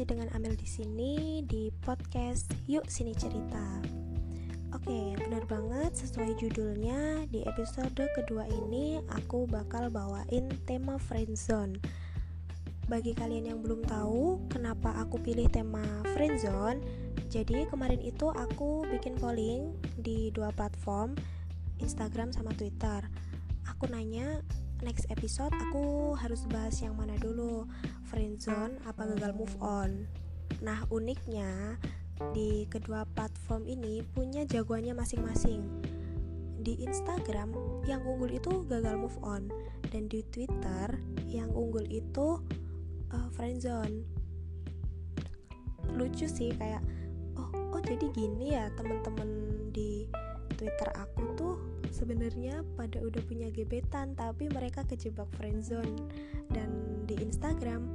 masih dengan Amel di sini di podcast Yuk Sini Cerita. Oke, benar banget sesuai judulnya di episode kedua ini aku bakal bawain tema friendzone. Bagi kalian yang belum tahu kenapa aku pilih tema friendzone, jadi kemarin itu aku bikin polling di dua platform, Instagram sama Twitter. Aku nanya next episode aku harus bahas yang mana dulu? Friendzone apa gagal move on? Nah uniknya di kedua platform ini punya jagoannya masing-masing. Di Instagram yang unggul itu gagal move on. Dan di Twitter yang unggul itu uh, friendzone lucu sih kayak oh oh jadi gini ya temen-temen di Twitter aku tuh sebenarnya pada udah punya gebetan tapi mereka kejebak friendzone. Dan di Instagram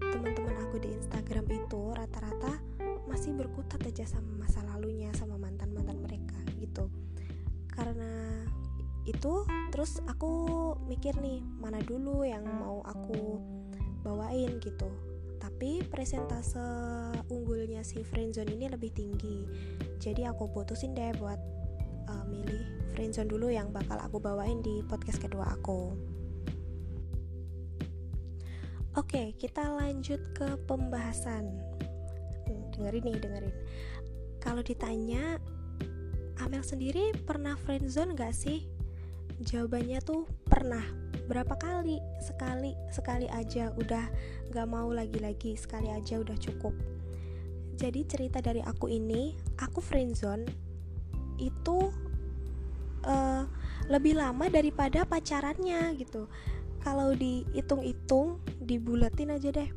teman-teman aku di Instagram itu rata-rata masih berkutat aja sama masa lalunya sama mantan-mantan mereka gitu. Karena itu terus aku mikir nih mana dulu yang mau aku bawain gitu. Tapi presentase unggulnya si friendzone ini lebih tinggi. Jadi aku putusin deh buat uh, milih friendzone dulu yang bakal aku bawain di podcast kedua aku. Oke, kita lanjut ke pembahasan. Hmm, dengerin nih, dengerin. Kalau ditanya, Amel sendiri pernah friendzone gak sih? Jawabannya tuh pernah. Berapa kali? Sekali, sekali aja. Udah gak mau lagi-lagi. Sekali aja udah cukup. Jadi cerita dari aku ini, aku friendzone itu uh, lebih lama daripada pacarannya gitu. Kalau dihitung-hitung dibulatin aja deh.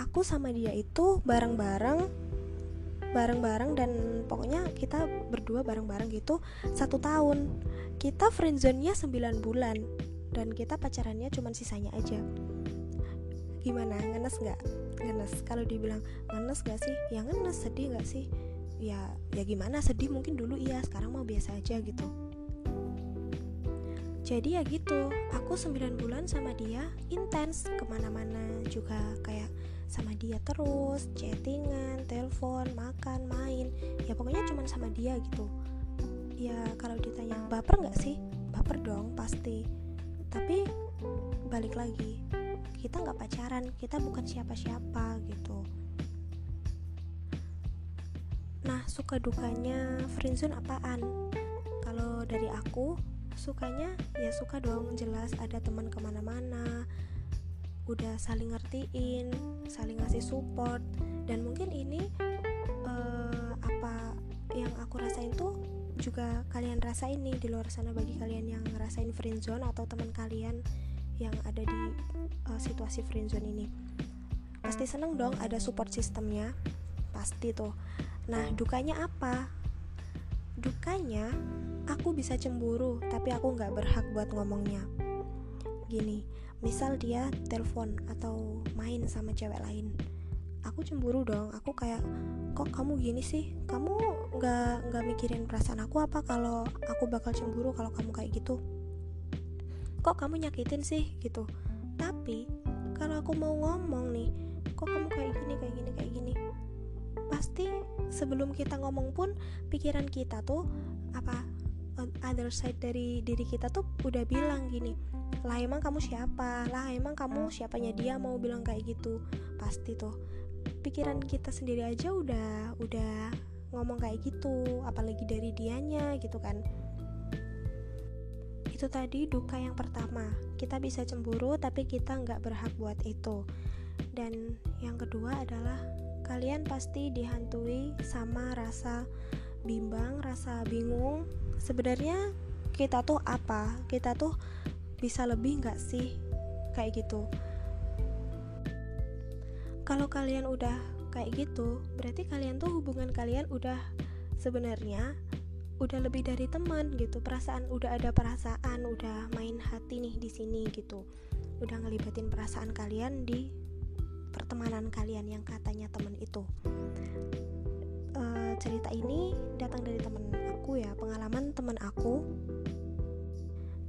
Aku sama dia itu bareng-bareng bareng-bareng dan pokoknya kita berdua bareng-bareng gitu satu tahun. Kita friendzone-nya 9 bulan dan kita pacarannya cuma sisanya aja. Gimana ngenes nggak? Ngenes. Kalau dibilang ngenes gak sih? Ya ngenes sedih nggak sih ya ya gimana sedih mungkin dulu iya sekarang mau biasa aja gitu. Jadi ya gitu aku 9 bulan sama dia intens ke mana-mana juga kayak sama dia terus chattingan telepon makan main ya pokoknya cuma sama dia gitu. Ya kalau ditanya baper nggak sih? Baper dong pasti. Tapi balik lagi kita nggak pacaran kita bukan siapa-siapa gitu nah suka dukanya friendzone apaan? Kalau dari aku sukanya ya suka dong jelas ada teman ke mana-mana udah saling ngertiin saling ngasih support dan mungkin ini uh, apa yang aku rasain tuh juga kalian rasain nih di luar sana bagi kalian yang ngerasain friendzone atau teman kalian yang ada di uh, situasi friendzone ini. Pasti seneng dong ada support sistemnya pasti tuh nah dukanya apa? Dukanya aku bisa cemburu tapi aku nggak berhak buat ngomongnya. Gini misal dia telepon atau main sama cewek lain aku cemburu dong. Aku kayak kok kamu gini sih? Kamu nggak nggak mikirin perasaan aku apa kalau aku bakal cemburu kalau kamu kayak gitu? Kok kamu nyakitin sih? Gitu. Tapi kalau aku mau ngomong nih kok kamu kayak gini kayak gini kayak gini pasti sebelum kita ngomong pun pikiran kita tuh apa other side dari diri kita tuh udah bilang gini lah emang kamu siapa? Lah emang kamu siapanya dia mau bilang kayak gitu? Pasti tuh. Pikiran kita sendiri aja udah udah ngomong kayak gitu apalagi dari dianya gitu kan. Itu tadi duka yang pertama. Kita bisa cemburu tapi kita nggak berhak buat itu. Dan yang kedua adalah kalian pasti dihantui sama rasa bimbang, rasa bingung. Sebenarnya kita tuh apa? Kita tuh bisa lebih nggak sih? Kayak gitu. Kalau kalian udah kayak gitu, berarti kalian tuh hubungan kalian udah sebenarnya udah lebih dari teman gitu. Perasaan udah ada perasaan, udah main hati nih di sini gitu. Udah ngelibatin perasaan kalian di pertemanan kalian yang katanya temen itu. Uh, cerita ini datang dari temen aku ya pengalaman temen aku.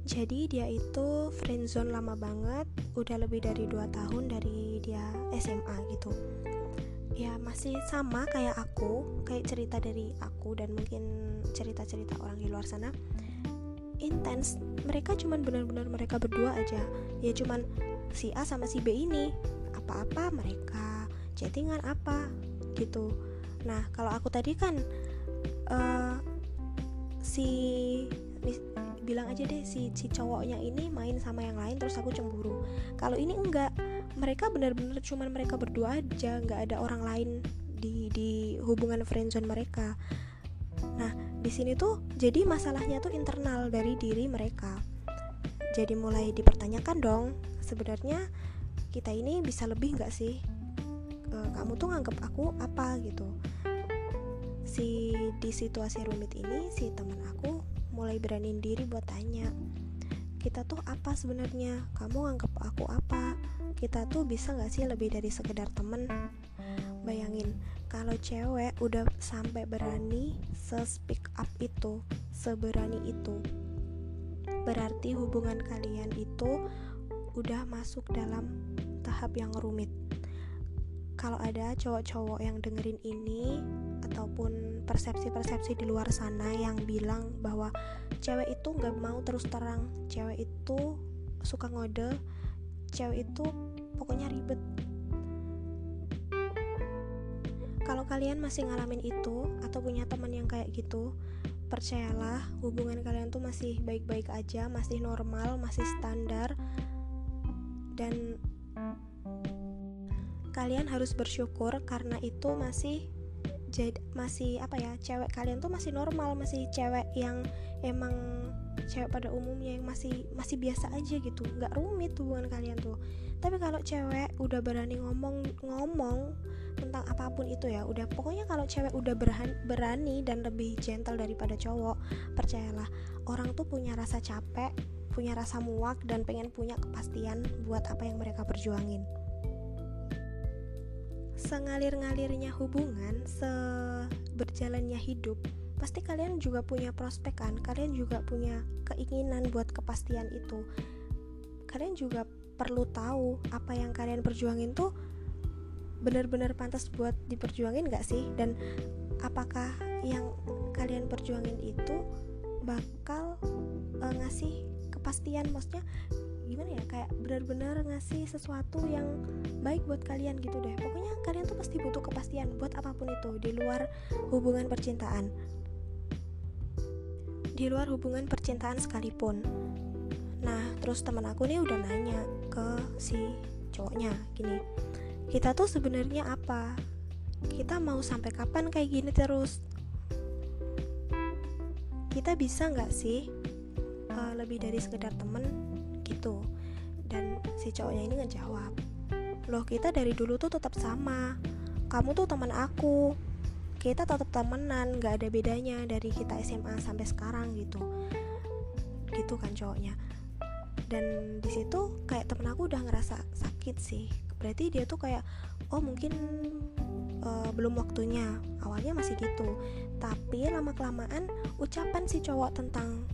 Jadi dia itu friendzone lama banget udah lebih dari 2 tahun dari dia SMA gitu. Ya masih sama kayak aku kayak cerita dari aku dan mungkin cerita-cerita orang di luar sana. Intens mereka cuman benar-benar mereka berdua aja. Ya cuman si A sama si B ini apa-apa mereka chattingan apa gitu. Nah kalau aku tadi kan uh, si bilang aja deh si si cowoknya ini main sama yang lain terus aku cemburu. Kalau ini enggak mereka benar-benar cuman mereka berdua aja nggak ada orang lain di di hubungan friendzone mereka. Nah di sini tuh jadi masalahnya tuh internal dari diri mereka. Jadi mulai dipertanyakan dong sebenarnya kita ini bisa lebih nggak sih? E, kamu tuh nganggep aku apa gitu? Si di situasi rumit ini si teman aku mulai beraniin diri buat tanya kita tuh apa sebenarnya? Kamu nganggep aku apa? Kita tuh bisa gak sih lebih dari sekedar temen bayangin kalau cewek udah sampai berani se-speak up itu seberani itu berarti hubungan kalian itu udah masuk dalam tahap yang rumit. Kalau ada cowok-cowok yang dengerin ini ataupun persepsi-persepsi di luar sana yang bilang bahwa cewek itu nggak mau terus terang cewek itu suka ngode cewek itu pokoknya ribet. Kalau kalian masih ngalamin itu atau punya teman yang kayak gitu percayalah hubungan kalian tuh masih baik-baik aja masih normal masih standar dan kalian harus bersyukur karena itu masih jadi masih apa ya cewek kalian tuh masih normal masih cewek yang emang cewek pada umumnya yang masih masih biasa aja gitu nggak rumit hubungan kalian tuh. Tapi kalau cewek udah berani ngomong ngomong tentang apa pun itu ya udah pokoknya kalau cewek udah berani, berani dan lebih gentle daripada cowok percayalah orang tuh punya rasa capek punya rasa muak dan pengen punya kepastian buat apa yang mereka perjuangin sengalir-ngalirnya hubungan, seberjalannya hidup, pasti kalian juga punya prospek kan? Kalian juga punya keinginan buat kepastian itu. Kalian juga perlu tahu apa yang kalian perjuangin tuh benar-benar pantas buat diperjuangin gak sih? Dan apakah yang kalian perjuangin itu bakal uh, ngasih kepastian maksudnya gimana ya kayak benar-benar ngasih sesuatu yang baik buat kalian gitu deh. Pokoknya kalian tuh pasti butuh kepastian buat apa pun itu di luar hubungan percintaan. Di luar hubungan percintaan sekalipun. Nah terus teman aku nih udah nanya ke si cowoknya gini kita tuh sebenarnya apa? Kita mau sampai kapan kayak gini terus? Kita bisa nggak sih uh, lebih dari sekedar temen gitu. Dan si cowoknya ini ngejawab loh kita dari dulu tuh tetap sama. Kamu tuh teman aku. Kita tetap temenan gak ada bedanya dari kita SMA sampai sekarang gitu. Gitu kan cowoknya. Dan di situ kayak temen aku udah ngerasa sakit sih. Berarti dia tuh kayak oh mungkin uh, belum waktunya. Awalnya masih gitu. Tapi lama kelamaan ucapan si cowok tentang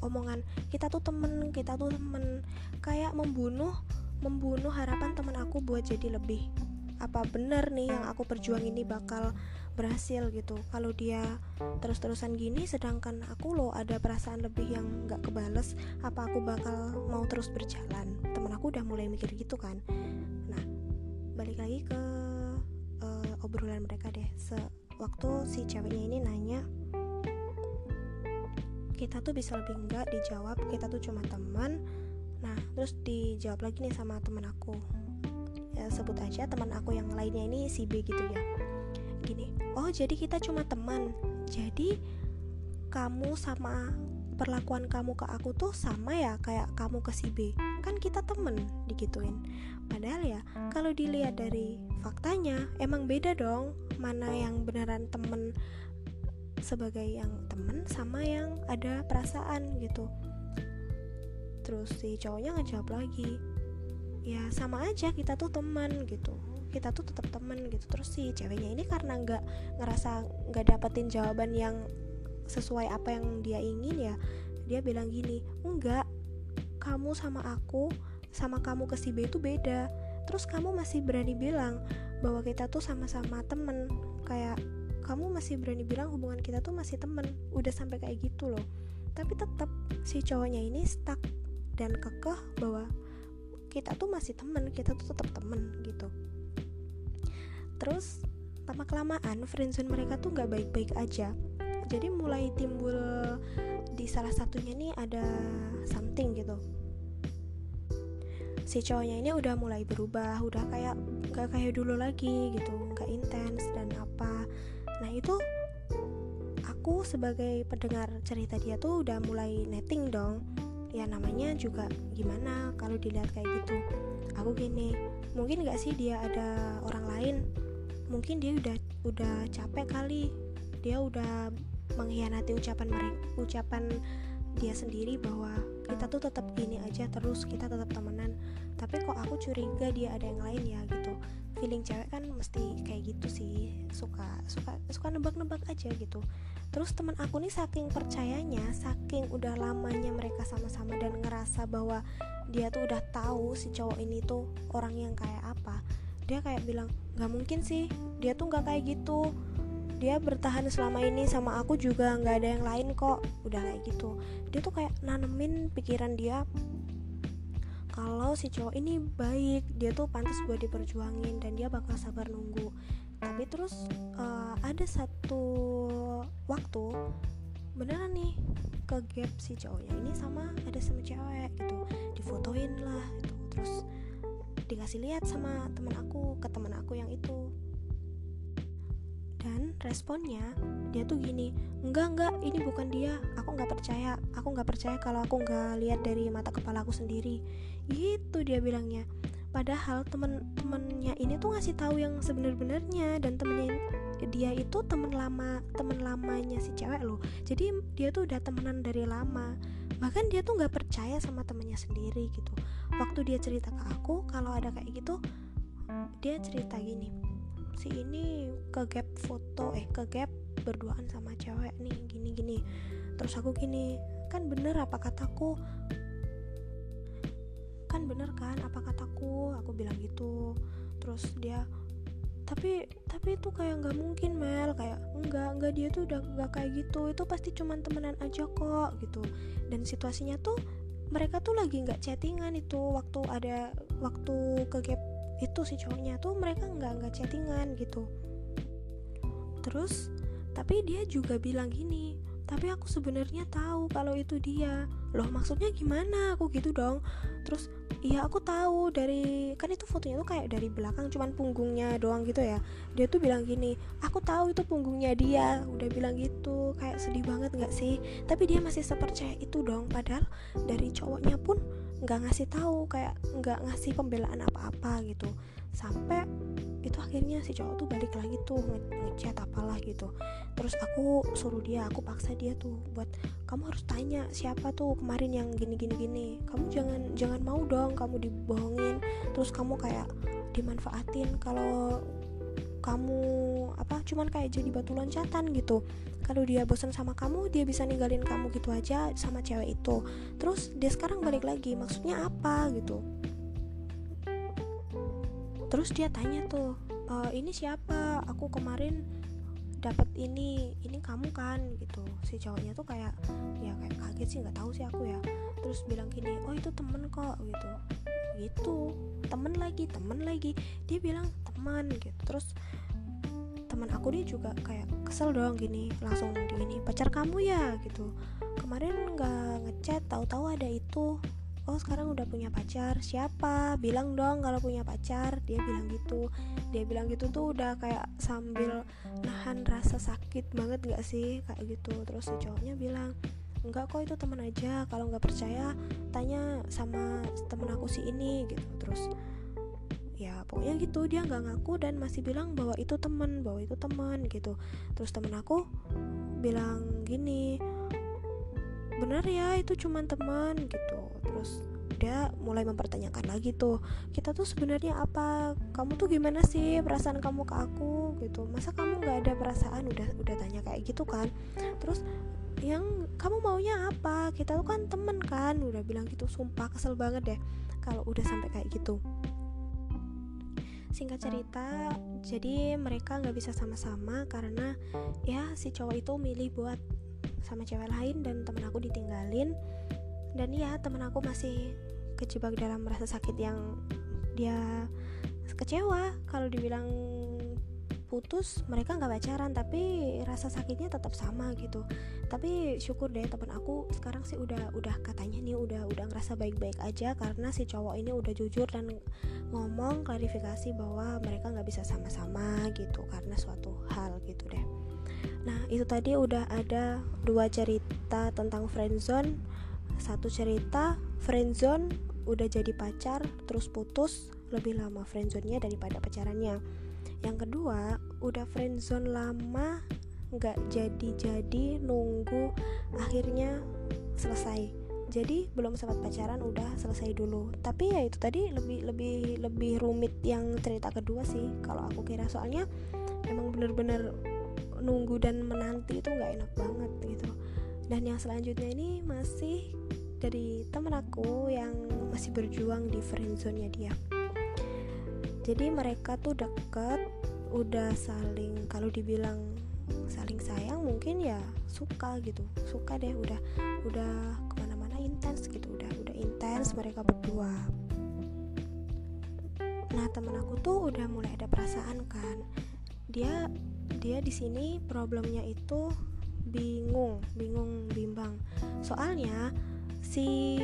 omongan kita tuh temen kita tuh temen. Kayak membunuh membunuh harapan teman aku buat jadi lebih. Apa bener nih yang aku perjuang ini bakal berhasil gitu? Kalau dia terus-terusan gini sedangkan aku loh ada perasaan lebih yang gak kebales apa aku bakal mau terus berjalan? Temen aku udah mulai mikir gitu kan? Nah balik lagi ke uh, obrolan mereka deh. Sewaktu si ceweknya ini nanya kita tuh bisa lebih enggak dijawab kita tuh cuma teman. Nah terus dijawab lagi nih sama teman aku. Ya sebut aja teman aku yang lainnya ini si B gitu ya. Gini oh jadi kita cuma teman. Jadi kamu sama perlakuan kamu ke aku tuh sama ya kayak kamu ke si B? Kan kita temen digituin. Padahal ya kalau dilihat dari faktanya emang beda dong mana yang beneran temen sebagai yang temen sama yang ada perasaan gitu. Terus si cowoknya ngejawab lagi ya sama aja kita tuh teman gitu. Kita tuh tetap teman gitu. Terus si ceweknya ini karena nggak ngerasa nggak dapetin jawaban yang sesuai apa yang dia ingin ya dia bilang gini enggak kamu sama aku sama kamu ke si B itu beda. Terus kamu masih berani bilang bahwa kita tuh sama-sama temen kayak kamu masih berani bilang hubungan kita tuh masih temen udah sampai kayak gitu loh. Tapi tetap si cowoknya ini stuck dan kekeh bahwa kita tuh masih temen kita tuh tetap temen gitu. Terus lama kelamaan friendzone mereka tuh nggak baik-baik aja. Jadi mulai timbul di salah satunya nih ada something gitu. Si cowoknya ini udah mulai berubah udah kayak gak kayak dulu lagi gitu nggak intens dan apa nah itu aku sebagai pendengar cerita dia tuh udah mulai netting dong. Ya namanya juga gimana kalau dilihat kayak gitu. Aku gini mungkin gak sih dia ada orang lain? Mungkin dia udah udah capek kali. Dia udah mengkhianati ucapan mereka ucapan dia sendiri bahwa kita tuh tetap gini aja terus kita tetap temenan. Tapi kok aku curiga dia ada yang lain ya gitu feeling cewek kan mesti kayak gitu sih. Suka suka suka nebak-nebak aja gitu. Terus teman aku nih saking percayanya saking udah lamanya mereka sama-sama dan ngerasa bahwa dia tuh udah tahu si cowok ini tuh orang yang kayak apa dia kayak bilang nggak mungkin sih dia tuh nggak kayak gitu. Dia bertahan selama ini sama aku juga nggak ada yang lain kok. Udah kayak gitu. Dia tuh kayak nanemin pikiran dia kalau si cowok ini baik dia tuh pantas buat diperjuangin dan dia bakal sabar nunggu. Tapi terus uh, ada satu waktu beneran nih ke gap si cowoknya ini sama ada sama cewek gitu. Difotoin lah gitu. Terus dikasih lihat sama teman aku ke teman aku yang itu dan responnya dia tuh gini enggak enggak ini bukan dia. Aku nggak percaya. Aku nggak percaya kalau aku nggak lihat dari mata kepala aku sendiri. Gitu dia bilangnya. Padahal temen-temennya ini tuh ngasih tahu yang sebenar-benarnya dan temennya dia itu temen lama temen lamanya si cewek loh. Jadi dia tuh udah temenan dari lama. Bahkan dia tuh nggak percaya sama temennya sendiri gitu. Waktu dia cerita ke aku kalau ada kayak gitu dia cerita gini si ini ke gap foto eh ke gap berduaan sama cewek nih gini gini terus aku gini kan bener apa kataku? Kan bener kan apa kataku? Aku bilang gitu. Terus dia tapi tapi itu kayak nggak mungkin Mel. Kayak enggak enggak dia tuh udah nggak kayak gitu. Itu pasti cuman temenan aja kok gitu. Dan situasinya tuh mereka tuh lagi nggak chattingan itu waktu ada waktu ke gap itu si cowoknya tuh mereka nggak nggak chattingan gitu. Terus tapi dia juga bilang gini tapi aku sebenarnya tahu kalau itu dia. Loh maksudnya gimana? Aku gitu dong. Terus iya aku tahu dari kan itu fotonya tuh kayak dari belakang cuman punggungnya doang gitu ya. Dia tuh bilang gini aku tahu itu punggungnya dia. Udah bilang gitu kayak sedih banget nggak sih? Tapi dia masih sepercaya itu dong padahal dari cowoknya pun nggak ngasih tahu kayak nggak ngasih pembelaan apa-apa gitu. Sampai itu akhirnya si cowok tuh balik lagi tuh nge apalah gitu. Terus aku suruh dia aku paksa dia tuh buat kamu harus tanya siapa tuh kemarin yang gini gini gini kamu jangan jangan mau dong kamu dibohongin. Terus kamu kayak dimanfaatin kalau kamu apa cuman kayak jadi batu loncatan gitu. Kalau dia bosan sama kamu dia bisa ninggalin kamu gitu aja sama cewek itu. Terus dia sekarang balik lagi maksudnya apa gitu. Terus dia tanya tuh e, ini siapa? Aku kemarin dapat ini ini kamu kan? Gitu. Si cowoknya tuh kayak ya kayak kaget sih nggak tahu sih aku ya. Terus bilang gini oh itu temen kok gitu gitu temen lagi temen lagi. Dia bilang teman gitu. Terus teman aku dia juga kayak kesel dong gini langsung gini pacar kamu ya? gitu. Kemarin nggak ngechat tahu-tahu ada itu. Oh sekarang udah punya pacar. Siapa? Bilang dong kalau punya pacar. Dia bilang gitu. Dia bilang gitu tuh udah kayak sambil nahan rasa sakit banget gak sih? Kayak gitu. Terus si cowoknya bilang enggak kok itu teman aja. Kalau nggak percaya tanya sama temen aku si ini gitu. Terus ya pokoknya gitu. Dia nggak ngaku dan masih bilang bahwa itu teman bahwa itu teman gitu. Terus temen aku bilang gini benar ya itu cuma teman gitu. Terus dia mulai mempertanyakan lagi tuh kita tuh sebenarnya apa? Kamu tuh gimana sih perasaan kamu ke aku? Gitu. Masa kamu nggak ada perasaan? Udah udah tanya kayak gitu kan. Terus yang kamu maunya apa? Kita tuh kan temen kan udah bilang gitu sumpah kesel banget deh kalau udah sampai kayak gitu. Singkat cerita jadi mereka nggak bisa sama-sama karena ya si cowok itu milih buat sama cewek lain dan temen aku ditinggalin. Dan ya temen aku masih kejebak dalam rasa sakit yang dia kecewa kalau dibilang putus mereka nggak pacaran tapi rasa sakitnya tetap sama gitu. Tapi syukur deh temen aku sekarang sih udah udah katanya nih udah udah ngerasa baik-baik aja karena si cowok ini udah jujur dan ngomong klarifikasi bahwa mereka nggak bisa sama-sama gitu karena suatu hal gitu deh. Nah itu tadi udah ada dua cerita tentang friendzone. Satu cerita friendzone udah jadi pacar terus putus lebih lama friendzone-nya daripada pacarannya yang kedua udah friendzone lama nggak jadi-jadi nunggu akhirnya selesai. Jadi belum sempat pacaran udah selesai dulu. Tapi ya itu tadi lebih lebih lebih rumit yang cerita kedua sih kalau aku kira. Soalnya emang bener-bener nunggu dan menanti itu nggak enak banget gitu. Dan yang selanjutnya ini masih dari temen aku yang masih berjuang di friendzone nya dia jadi mereka tuh deket udah saling kalau dibilang saling sayang mungkin ya suka gitu. Suka deh udah udah ke mana-mana intens gitu udah udah intens mereka berdua. Nah temen aku tuh udah mulai ada perasaan kan. Dia dia di sini problemnya itu bingung bingung bimbang. Soalnya si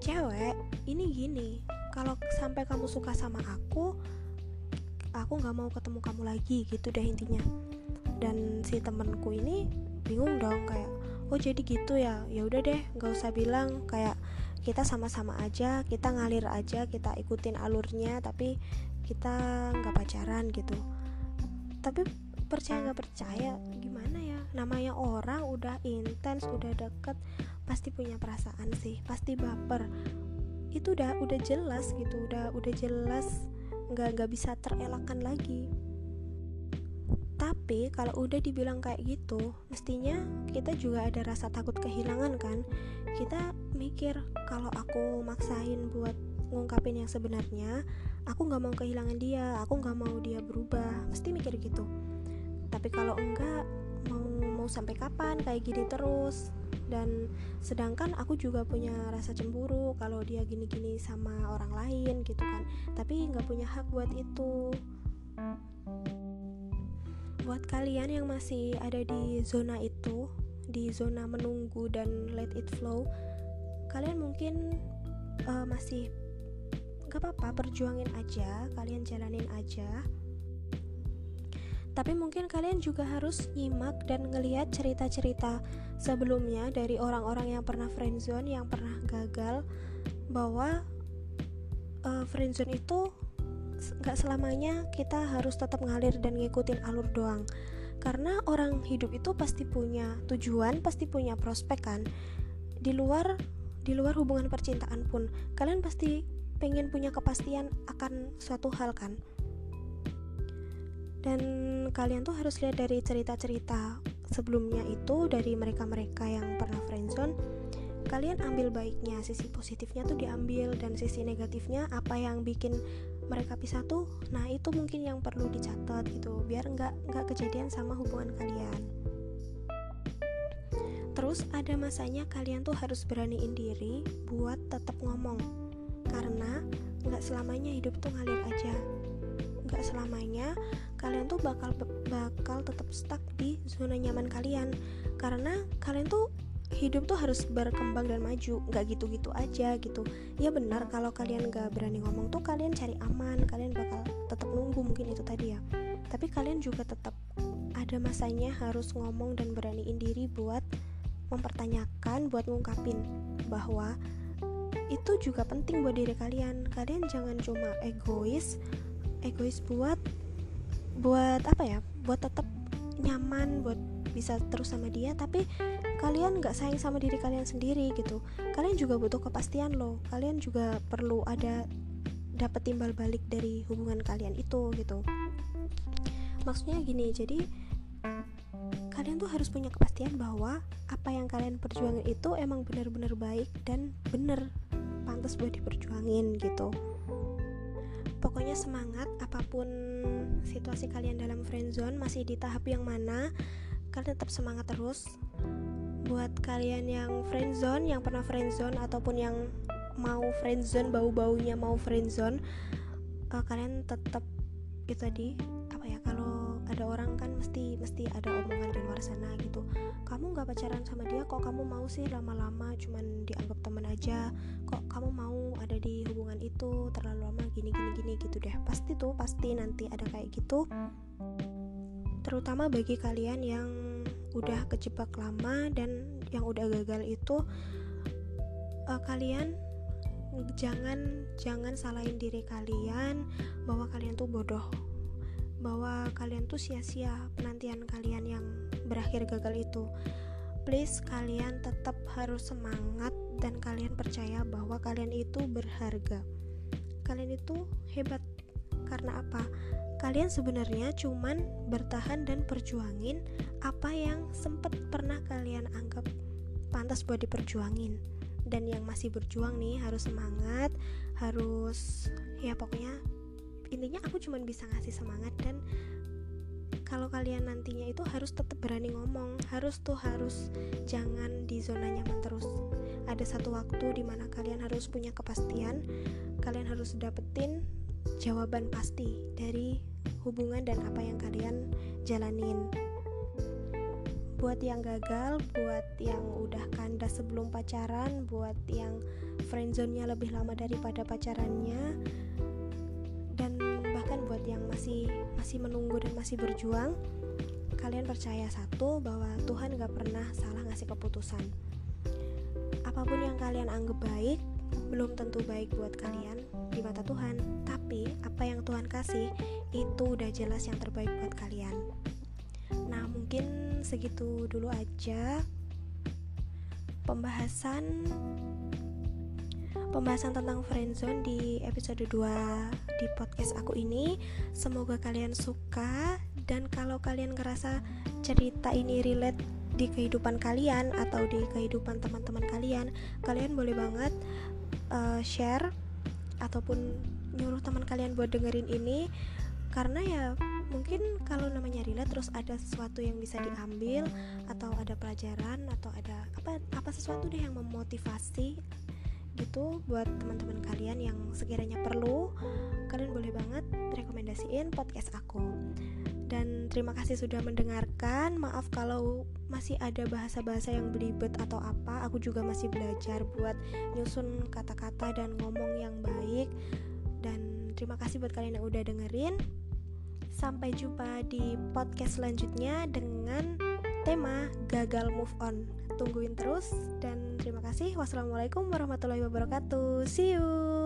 cewek ini gini kalau sampai kamu suka sama aku aku nggak mau ketemu kamu lagi gitu deh intinya. Dan si temenku ini bingung dong kayak oh jadi gitu ya? Ya udah deh nggak usah bilang kayak kita sama-sama aja kita ngalir aja kita ikutin alurnya tapi kita nggak pacaran gitu. Tapi percaya nggak percaya gimana ya? Namanya orang udah intens udah deket pasti punya perasaan sih pasti baper. Itu udah udah jelas gitu udah udah jelas nggak nggak bisa terelakkan lagi. Tapi kalau udah dibilang kayak gitu mestinya kita juga ada rasa takut kehilangan kan? Kita mikir kalau aku maksain buat ngungkapin yang sebenarnya aku nggak mau kehilangan dia aku nggak mau dia berubah mesti mikir gitu. Tapi kalau enggak mau mau sampai kapan? Kayak gini terus dan sedangkan aku juga punya rasa cemburu kalau dia gini-gini sama orang lain gitu kan. Tapi nggak punya hak buat itu. Buat kalian yang masih ada di zona itu di zona menunggu dan let it flow kalian mungkin uh, masih gak apa-apa perjuangin aja kalian jalanin aja tapi mungkin kalian juga harus nyimak dan ngeliat cerita-cerita sebelumnya dari orang-orang yang pernah friendzone, yang pernah gagal bahwa uh, friendzone itu nggak selamanya kita harus tetap ngalir dan ngikutin alur doang. Karena orang hidup itu pasti punya tujuan, pasti punya prospek kan. Di luar di luar hubungan percintaan pun kalian pasti pengen punya kepastian akan suatu hal kan dan kalian tuh harus lihat dari cerita-cerita sebelumnya itu dari mereka-mereka yang pernah friendzone. Kalian ambil baiknya sisi positifnya tuh diambil dan sisi negatifnya apa yang bikin mereka pisah tuh nah itu mungkin yang perlu dicatat gitu biar nggak nggak kejadian sama hubungan kalian. Terus ada masanya kalian tuh harus beraniin diri buat tetap ngomong karena nggak selamanya hidup tuh ngalir aja selamanya kalian tuh bakal bakal tetap stuck di zona nyaman kalian. Karena kalian tuh hidup tuh harus berkembang dan maju nggak gitu-gitu aja gitu. Ya benar kalau kalian nggak berani ngomong tuh kalian cari aman kalian bakal tetap nunggu mungkin itu tadi ya. Tapi kalian juga tetap ada masanya harus ngomong dan beraniin diri buat mempertanyakan buat ngungkapin bahwa itu juga penting buat diri kalian. Kalian jangan cuma egois egois buat buat apa ya? Buat tetap nyaman buat bisa terus sama dia tapi kalian nggak sayang sama diri kalian sendiri gitu. Kalian juga butuh kepastian loh. Kalian juga perlu ada dapat timbal balik dari hubungan kalian itu gitu. Maksudnya gini jadi kalian tuh harus punya kepastian bahwa apa yang kalian perjuangin itu emang benar-benar baik dan bener pantas buat diperjuangin gitu pokoknya semangat apa pun situasi kalian dalam friendzone masih di tahap yang mana kalian tetap semangat terus. Buat kalian yang friendzone yang pernah friendzone ataupun yang mau friendzone bau-baunya mau friendzone uh, kalian tetap itu tadi apa ya kalau ada orang kan mesti mesti ada omongan di luar sana gitu. Kamu nggak pacaran sama dia kok kamu mau sih lama-lama cuman dianggap teman aja? Kok kamu mau ada di hubungan itu terlalu gini gitu deh. Pasti tuh pasti nanti ada kayak gitu. Terutama bagi kalian yang udah kejebak lama dan yang udah gagal itu uh, kalian jangan jangan salahin diri kalian bahwa kalian tuh bodoh. Bahwa kalian tuh sia-sia penantian kalian yang berakhir gagal itu. Please kalian tetap harus semangat dan kalian percaya bahwa kalian itu berharga kalian itu hebat. Karena apa? Kalian sebenarnya cuman bertahan dan perjuangin apa yang sempat pernah kalian anggap pantas buat diperjuangin. Dan yang masih berjuang nih harus semangat harus ya pokoknya intinya aku cuma bisa ngasih semangat dan kalau kalian nantinya itu harus tetap berani ngomong harus tuh harus jangan di zona nyaman terus. Ada satu waktu di mana kalian harus punya kepastian kalian harus dapetin jawaban pasti dari hubungan dan apa yang kalian jalanin. Buat yang gagal, buat yang udah kandas sebelum pacaran, buat yang friendzone-nya lebih lama daripada pacarannya, yang masih masih menunggu dan masih berjuang, kalian percaya satu bahwa Tuhan gak pernah salah ngasih keputusan. Apa pun yang kalian anggap baik, belum tentu baik buat kalian di mata Tuhan, tapi apa yang Tuhan kasih itu udah jelas yang terbaik buat kalian. Nah, mungkin segitu dulu aja pembahasan pembahasan tentang friendzone di episode 2 di podcast aku ini. Semoga kalian suka dan kalau kalian ngerasa cerita ini relate di kehidupan kalian atau di kehidupan teman-teman kalian, kalian boleh banget uh, share ataupun nyuruh teman kalian buat dengerin ini karena ya mungkin kalau namanya relate terus ada sesuatu yang bisa diambil atau ada pelajaran atau ada apa apa sesuatu deh yang memotivasi gitu buat teman-teman kalian yang sekiranya perlu kalian boleh banget rekomendasiin podcast aku. Dan terima kasih sudah mendengarkan. Maaf kalau masih ada bahasa-bahasa yang belibet atau apa aku juga masih belajar buat nyusun kata-kata dan ngomong yang baik. Dan terima kasih buat kalian yang udah dengerin. Sampai jumpa di podcast selanjutnya dengan tema gagal move on. Tungguin terus dan terima kasih. Wassalamualaikum warahmatullahi wabarakatuh. See you.